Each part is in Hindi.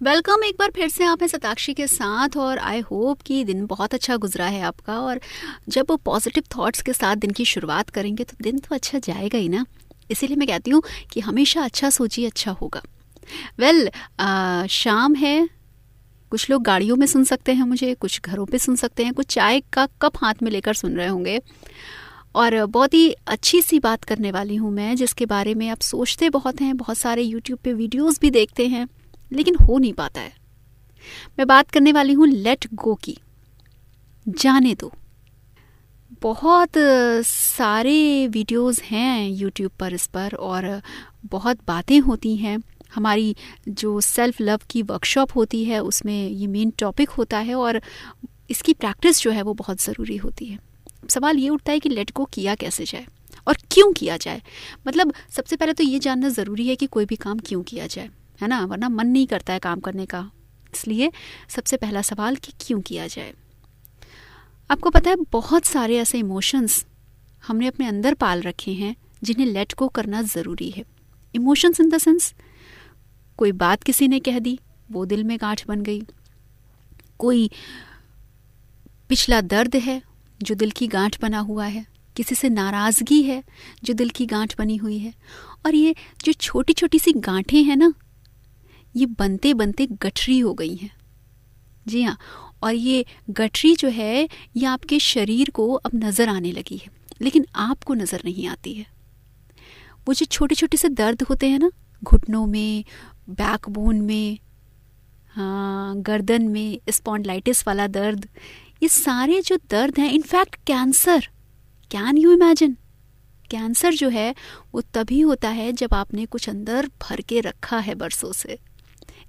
वेलकम एक बार फिर से आप हैं सताक्षी के साथ और आई होप कि दिन बहुत अच्छा गुजरा है आपका और जब वो पॉजिटिव थॉट्स के साथ दिन की शुरुआत करेंगे तो दिन तो अच्छा जाएगा ही ना। इसीलिए मैं कहती हूँ कि हमेशा अच्छा सोचिए अच्छा होगा। वेल well, शाम है। कुछ लोग गाड़ियों में सुन सकते हैं मुझे कुछ घरों पे सुन सकते हैं कुछ चाय का कप हाथ में लेकर सुन रहे होंगे। और बहुत ही अच्छी सी बात करने वाली हूँ मैं जिसके बारे में आप सोचते बहुत हैं बहुत सारे यूट्यूब पे वीडियोस भी देखते हैं। लेकिन हो नहीं पाता है। मैं बात करने वाली हूँ लेट गो की। जाने दो। बहुत सारे वीडियोस हैं यूट्यूब पर इस पर और बहुत बातें होती हैं। हमारी जो सेल्फ लव की वर्कशॉप होती है, उसमें ये मेन टॉपिक होता है और इसकी प्रैक्टिस जो है वो बहुत ज़रूरी होती है। सवाल ये उठता है कि लेट गो किया कैसे जाए और क्यों किया जाए? मतलब सबसे पहले तो ये जानना ज़रूरी है कि कोई भी काम क्यों किया जाए। है ना? वरना मन नहीं करता है काम करने का। इसलिए सबसे पहला सवाल कि क्यों किया जाए? आपको पता है, बहुत सारे ऐसे इमोशंस हमने अपने अंदर पाल रखे हैं, जिन्हें लेट को करना ज़रूरी है। इमोशंस इन द सेंस कोई बात किसी ने कह दी, वो दिल में गांठ बन गई। कोई पिछला दर्द है, जो दिल की गांठ बना हुआ है। किसी से नाराज़गी है, जो दिल की गांठ बनी हुई है। और ये जो छोटी छोटी सी गांठें हैं ना ये बनते बनते गठरी हो गई हैं। जी हाँ और ये गठरी जो है, ये आपके शरीर को अब नज़र आने लगी है, लेकिन आपको नज़र नहीं आती है। वो जो छोटे छोटे से दर्द होते हैं ना, घुटनों में बैकबोन में हाँ गर्दन में स्पॉन्डलाइटिस वाला दर्द, ये सारे जो दर्द हैं in fact cancer can you imagine cancer जो है, वो तभी होता है जब आपने कुछ अंदर भर के रखा है बरसों से।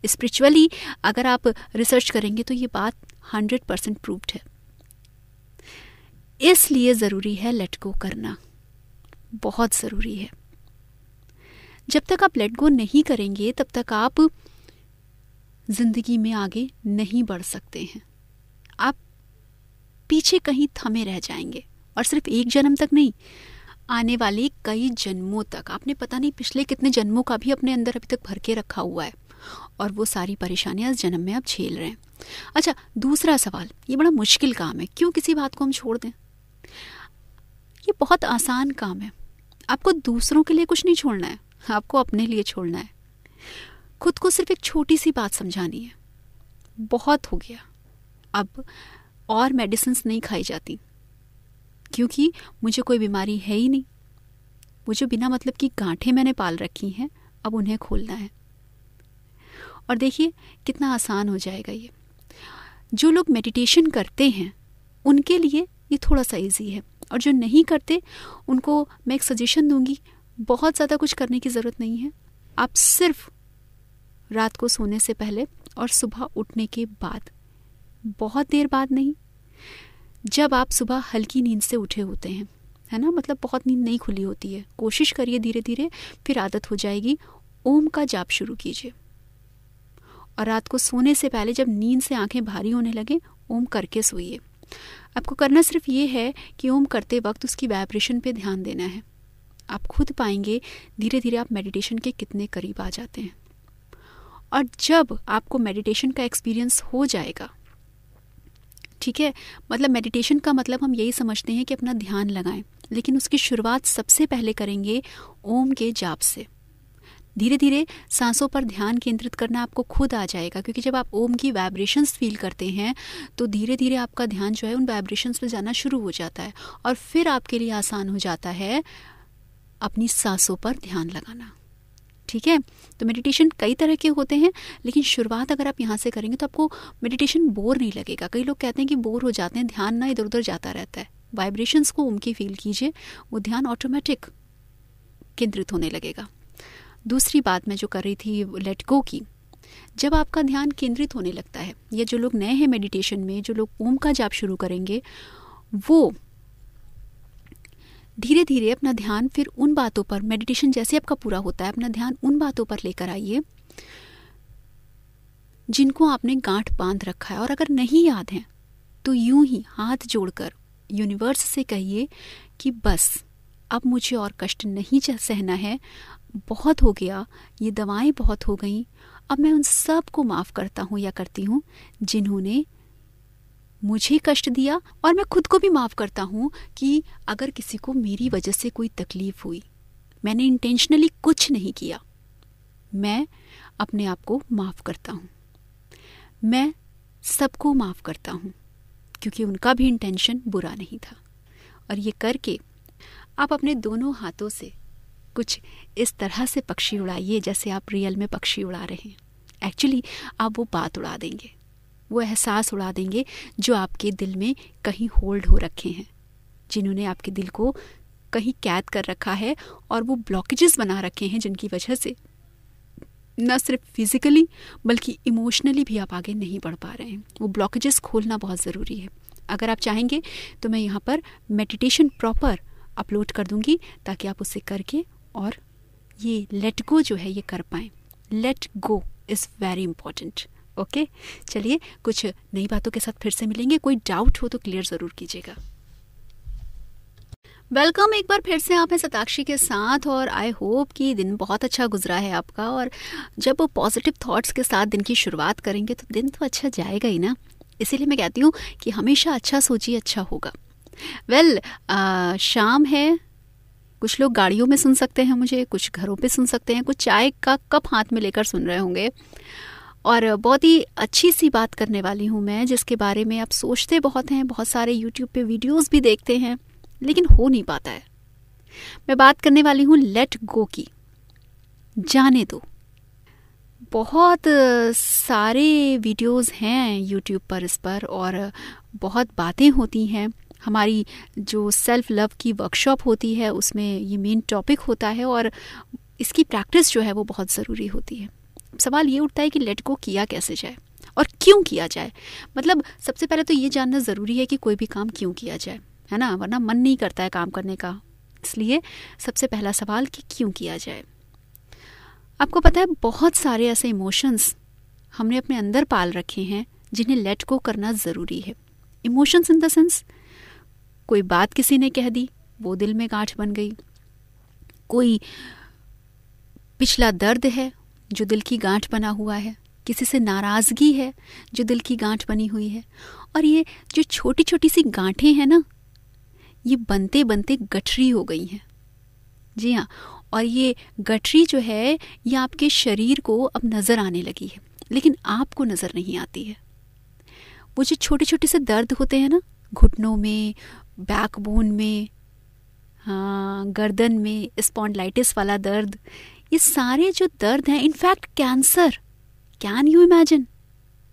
स्पिरिचुअली अगर आप रिसर्च करेंगे तो ये बात हंड्रेड परसेंट प्रूव्ड है। इसलिए ज़रूरी है लेट गो करना। बहुत ज़रूरी है। जब तक आप लेट गो नहीं करेंगे, तब तक आप ज़िंदगी में आगे नहीं बढ़ सकते हैं। आप पीछे कहीं थमे रह जाएँगे, और सिर्फ़ एक जन्म तक नहीं, आने वाले कई जन्मों तक। आपने पता नहीं पिछले कितने जन्मों का भी अपने अंदर अभी तक भर के रखा हुआ है। और वो सारी परेशानियाँ इस जन्म में आप झेल रहे हैं। अच्छा दूसरा सवाल, ये बड़ा मुश्किल काम है, क्यों किसी बात को हम छोड़ दें? ये बहुत आसान काम है। आपको दूसरों के लिए कुछ नहीं छोड़ना है, आपको अपने लिए छोड़ना है। खुद को सिर्फ़ एक छोटी सी बात समझानी है। बहुत हो गया। अब और मेडिसिन नहीं खाई जाती, क्योंकि मुझे कोई बीमारी है ही नहीं। मुझे बिना मतलब की गांठें मैंने पाल रखी हैं, अब उन्हें खोलना है। और देखिए कितना आसान हो जाएगा ये। जो लोग मेडिटेशन करते हैं, उनके लिए ये थोड़ा सा इजी है और जो नहीं करते, उनको मैं एक सजेशन दूँगी, बहुत ज़्यादा कुछ करने की ज़रूरत नहीं है। आप सिर्फ़ रात को सोने से पहले और सुबह उठने के बाद, बहुत देर बाद नहीं, जब आप सुबह हल्की नींद से उठे होते हैं, है ना? मतलब बहुत नींद नहीं खुली होती है, कोशिश करिए धीरे धीरे फिर आदत हो जाएगी, ओम का जाप शुरू कीजिए। और रात को सोने से पहले जब नींद से आँखें भारी होने लगे, ओम करके सोइए। आपको करना सिर्फ़ ये है कि ओम करते वक्त उसकी वाइब्रेशन पे ध्यान देना है। आप खुद पाएँगे धीरे धीरे आप मेडिटेशन के कितने करीब आ जाते हैं। और जब आपको मेडिटेशन का एक्सपीरियंस हो जाएगा, ठीक है? मतलब मेडिटेशन का मतलब हम यही समझते हैं कि अपना ध्यान लगाएँ, लेकिन उसकी शुरुआत सबसे पहले करेंगे ओम के जाप से। धीरे धीरे सांसों पर ध्यान केंद्रित करना आपको खुद आ जाएगा, क्योंकि जब आप ओम की वाइब्रेशंस फील करते हैं तो धीरे धीरे आपका ध्यान जो है उन वाइब्रेशंस पर जाना शुरू हो जाता है और फिर आपके लिए आसान हो जाता है अपनी सांसों पर ध्यान लगाना। ठीक है? तो मेडिटेशन कई तरह के होते हैं, लेकिन शुरुआत अगर आप यहाँ से करेंगे तो आपको मेडिटेशन बोर नहीं लगेगा। कई लोग कहते हैं कि बोर हो जाते हैं, ध्यान ना इधर उधर जाता रहता है। वाइब्रेशंस को उनकी फील कीजिए, वो ध्यान ऑटोमेटिक केंद्रित होने लगेगा। दूसरी बात मैं जो कर रही थी लेट गो की, जब आपका ध्यान केंद्रित होने लगता है, या जो लोग नए हैं मेडिटेशन में, जो लोग ओम का जाप शुरू करेंगे, वो धीरे धीरे अपना ध्यान फिर उन बातों पर मेडिटेशन जैसे आपका पूरा होता है, अपना ध्यान उन बातों पर लेकर आइए, जिनको आपने गांठ बाँध रखा है। और अगर नहीं याद है तो यूँ ही हाथ जोड़कर यूनिवर्स से कहिए कि बस, अब मुझे और कष्ट नहीं सहना है बहुत हो गया, ये दवाएँ बहुत हो गई। अब मैं उन सबको माफ़ करता हूँ या करती हूँ जिन्होंने मुझे कष्ट दिया और मैं खुद को भी माफ़ करता हूँ कि अगर किसी को मेरी वजह से कोई तकलीफ़ हुई, मैंने इंटेंशनली कुछ नहीं किया, मैं अपने आप को माफ़ करता हूँ। मैं सबको माफ़ करता हूँ, क्योंकि उनका भी इंटेंशन बुरा नहीं था। और ये करके आप अपने दोनों हाथों से कुछ इस तरह से पक्षी उड़ाइए जैसे आप रियल में पक्षी उड़ा रहे हैं। एक्चुअली आप वो बात उड़ा देंगे। वो एहसास उड़ा देंगे जो आपके दिल में कहीं होल्ड हो रखे हैं, जिन्होंने आपके दिल को कहीं कैद कर रखा है और वो ब्लॉकेजेस बना रखे हैं जिनकी वजह से न सिर्फ़ फिजिकली बल्कि इमोशनली भी आप आगे नहीं बढ़ पा रहे हैं। वो ब्लॉकेजेस खोलना बहुत ज़रूरी है। अगर आप चाहेंगे तो मैं यहाँ पर मेडिटेशन प्रॉपर अपलोड कर दूँगी ताकि आप उसे करके और ये लेट गो जो है ये कर पाएँ। Let go is very important okay चलिए कुछ नई बातों के साथ फिर से मिलेंगे। कोई डाउट हो तो क्लियर ज़रूर कीजिएगा। वेलकम एक बार फिर से आप हैं सताक्षी के साथ और आई होप कि दिन बहुत अच्छा गुजरा है आपका और जब वो पॉजिटिव थॉट्स के साथ दिन की शुरुआत करेंगे तो दिन तो अच्छा जाएगा ही ना। इसीलिए मैं कहती हूँ कि हमेशा अच्छा सोचिए अच्छा होगा। वेल well, शाम है। कुछ लोग गाड़ियों में सुन सकते हैं मुझे, कुछ घरों पे सुन सकते हैं, कुछ चाय का कप हाथ में लेकर सुन रहे होंगे। और बहुत ही अच्छी सी बात करने वाली हूँ मैं, जिसके बारे में आप सोचते बहुत हैं, बहुत सारे यूट्यूब पे वीडियोस भी देखते हैं, लेकिन हो नहीं पाता है। मैं बात करने वाली हूँ लेट गो की। जाने दो। बहुत सारे वीडियोस हैं यूट्यूब पर इस पर, और बहुत बातें होती हैं। हमारी जो सेल्फ लव की वर्कशॉप होती है, उसमें ये मेन टॉपिक होता है और इसकी प्रैक्टिस जो है वो बहुत ज़रूरी होती है। सवाल ये उठता है कि लेट गो किया कैसे जाए और क्यों किया जाए? मतलब सबसे पहले तो ये जानना ज़रूरी है कि कोई भी काम क्यों किया जाए, है ना? वरना मन नहीं करता है काम करने का। इसलिए सबसे पहला सवाल कि क्यों किया जाए? आपको पता है बहुत सारे ऐसे इमोशंस हमने अपने अंदर पाल रखे हैं जिन्हें लेट को करना ज़रूरी है। इमोशंस इन द सेंस कोई बात किसी ने कह दी, वो दिल में गांठ बन गई। कोई पिछला दर्द है जो दिल की गांठ बना हुआ है, किसी से नाराज़गी है जो दिल की गांठ बनी हुई है। और ये जो छोटी छोटी सी गांठें हैं ना, ये बनते बनते गठरी हो गई हैं। जी हाँ और ये गठरी जो है, ये आपके शरीर को अब नज़र आने लगी है, लेकिन आपको नज़र नहीं आती है। वो जो छोटे छोटे से दर्द होते हैं ना, घुटनों में बैकबोन में हाँ गर्दन में स्पॉन्डलाइटिस वाला दर्द, ये सारे जो दर्द हैं in fact cancer can you imagine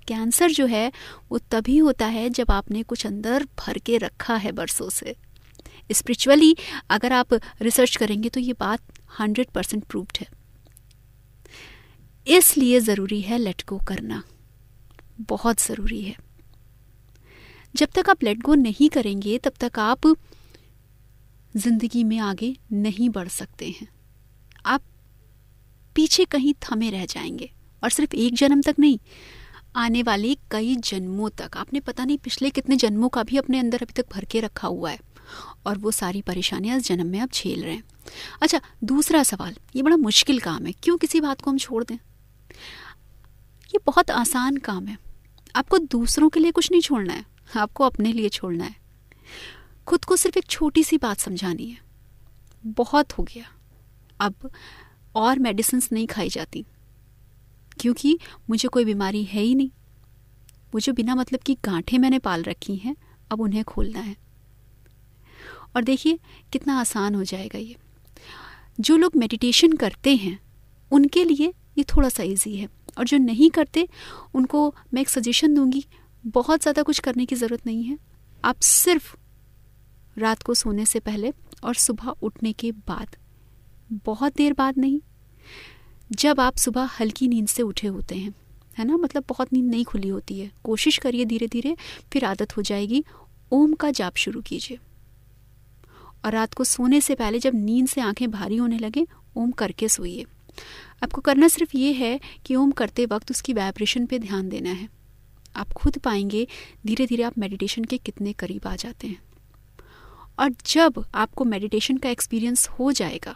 cancer जो है, वो तभी होता है जब आपने कुछ अंदर भर के रखा है बरसों से। स्पिरिचुअली अगर आप रिसर्च करेंगे तो ये बात हंड्रेड परसेंट प्रूव्ड है। इसलिए ज़रूरी है लेट गो करना। बहुत ज़रूरी है। जब तक आप लेट गो नहीं करेंगे, तब तक आप ज़िंदगी में आगे नहीं बढ़ सकते हैं। आप पीछे कहीं थमे रह जाएँगे, और सिर्फ़ एक जन्म तक नहीं, आने वाले कई जन्मों तक। आपने पता नहीं पिछले कितने जन्मों का भी अपने अंदर अभी तक भर के रखा हुआ है, और वो सारी परेशानियाँ इस जन्म में आप झेल रहे हैं। अच्छा दूसरा सवाल, ये बड़ा मुश्किल काम है, क्यों किसी बात को हम छोड़ दें? ये बहुत आसान काम है। आपको दूसरों के लिए कुछ नहीं छोड़ना है। आपको अपने लिए छोड़ना है। खुद को सिर्फ़ एक छोटी सी बात समझानी है। बहुत हो गया। अब और मेडिसिन नहीं खाई जाती। क्योंकि मुझे कोई बीमारी है ही नहीं। मुझे बिना मतलब की गांठें मैंने पाल रखी हैं, अब उन्हें खोलना है। और देखिए, कितना आसान हो जाएगा ये। जो लोग मेडिटेशन करते हैं, उनके लिए ये थोड़ा सा इजी है। और जो नहीं करते, उनको मैं एक सजेशन दूँगी बहुत ज़्यादा कुछ करने की ज़रूरत नहीं है। आप सिर्फ़ रात को सोने से पहले और सुबह उठने के बाद, बहुत देर बाद नहीं, जब आप सुबह हल्की नींद से उठे होते हैं, है ना? मतलब बहुत नींद नहीं खुली होती है। कोशिश करिए धीरे धीरे फिर आदत हो जाएगी। ओम का जाप शुरू कीजिए। और रात को सोने से पहले जब नींद से आँखें भारी होने लगे, ओम करके सोइए। आपको करना सिर्फ़ ये है कि ओम करते वक्त उसकी वाइब्रेशन पे ध्यान देना है। आप खुद पाएँगे धीरे धीरे आप मेडिटेशन के कितने करीब आ जाते हैं। और जब आपको मेडिटेशन का एक्सपीरियंस हो जाएगा,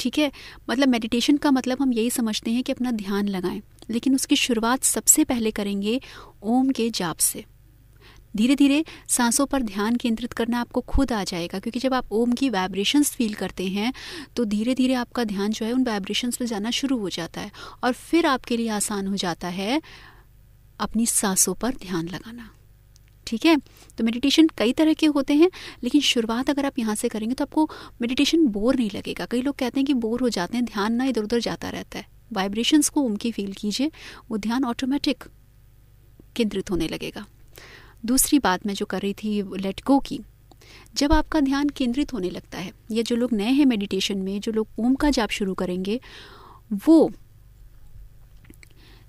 ठीक है? मतलब मेडिटेशन का मतलब हम यही समझते हैं कि अपना ध्यान लगाएँ, लेकिन उसकी शुरुआत सबसे पहले करेंगे ओम के जाप से। धीरे धीरे सांसों पर ध्यान केंद्रित करना आपको खुद आ जाएगा, क्योंकि जब आप ओम की वाइब्रेशंस फील करते हैं तो धीरे धीरे आपका ध्यान जो है उन वाइब्रेशंस पर जाना शुरू हो जाता है, और फिर आपके लिए आसान हो जाता है अपनी सांसों पर ध्यान लगाना। ठीक है? तो मेडिटेशन कई तरह के होते हैं, लेकिन शुरुआत अगर आप यहाँ से करेंगे तो आपको मेडिटेशन बोर नहीं लगेगा। कई लोग कहते हैं कि बोर हो जाते हैं, ध्यान ना इधर उधर जाता रहता है। वाइब्रेशंस को उनकी फील कीजिए, वो ध्यान ऑटोमेटिक केंद्रित होने लगेगा। दूसरी बात मैं जो कर रही थी लेट गो की। जब आपका ध्यान केंद्रित होने लगता है, या जो लोग नए हैं मेडिटेशन में, जो लोग ओम का जाप शुरू करेंगे, वो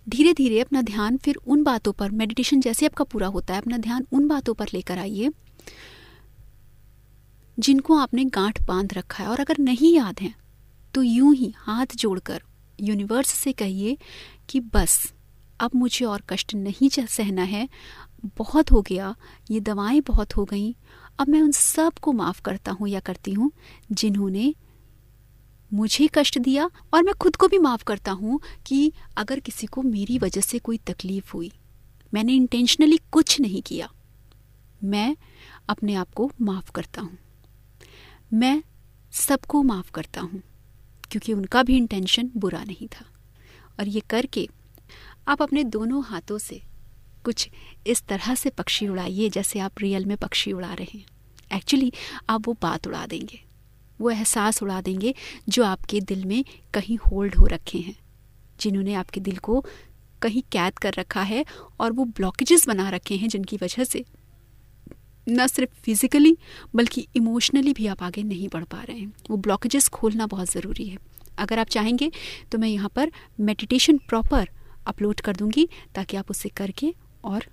धीरे धीरे अपना ध्यान फिर उन बातों पर मेडिटेशन जैसे आपका पूरा होता है, अपना ध्यान उन बातों पर लेकर आइए, जिनको आपने गांठ बाँध रखा है। और अगर नहीं याद है तो यूँ ही हाथ जोड़कर यूनिवर्स से कहिए कि बस, अब मुझे और कष्ट नहीं सहना है। बहुत हो गया, ये दवाएँ बहुत हो गई। अब मैं उन सबको माफ़ करता हूँ या करती हूँ, जिन्होंने मुझे कष्ट दिया और मैं खुद को भी माफ़ करता हूँ कि अगर किसी को मेरी वजह से कोई तकलीफ़ हुई, मैंने इंटेंशनली कुछ नहीं किया। मैं अपने आप को माफ़ करता हूँ। मैं सबको माफ़ करता हूँ, क्योंकि उनका भी इंटेंशन बुरा नहीं था। और ये करके आप अपने दोनों हाथों से कुछ इस तरह से पक्षी उड़ाइए जैसे आप रियल में पक्षी उड़ा रहे हैं। एक्चुअली आप वो बात उड़ा देंगे। वो एहसास उड़ा देंगे जो आपके दिल में कहीं होल्ड हो रखे हैं, जिन्होंने आपके दिल को कहीं कैद कर रखा है और वो ब्लॉकेजेस बना रखे हैं जिनकी वजह से। न सिर्फ़ फिजिकली, बल्कि इमोशनली भी आप आगे नहीं बढ़ पा रहे हैं। वो ब्लॉकेजेस खोलना बहुत ज़रूरी है। अगर आप चाहेंगे तो मैं यहाँ पर मेडिटेशन प्रॉपर अपलोड कर दूँगी, ताकि आप उसे करके और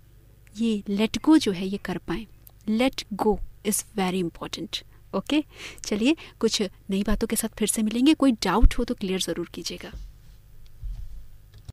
ये लेट गो जो है, ये कर पाएँ। Let go is very important okay? चलिए, कुछ नई बातों के साथ फिर से मिलेंगे। कोई डाउट हो तो क्लियर ज़रूर कीजिएगा।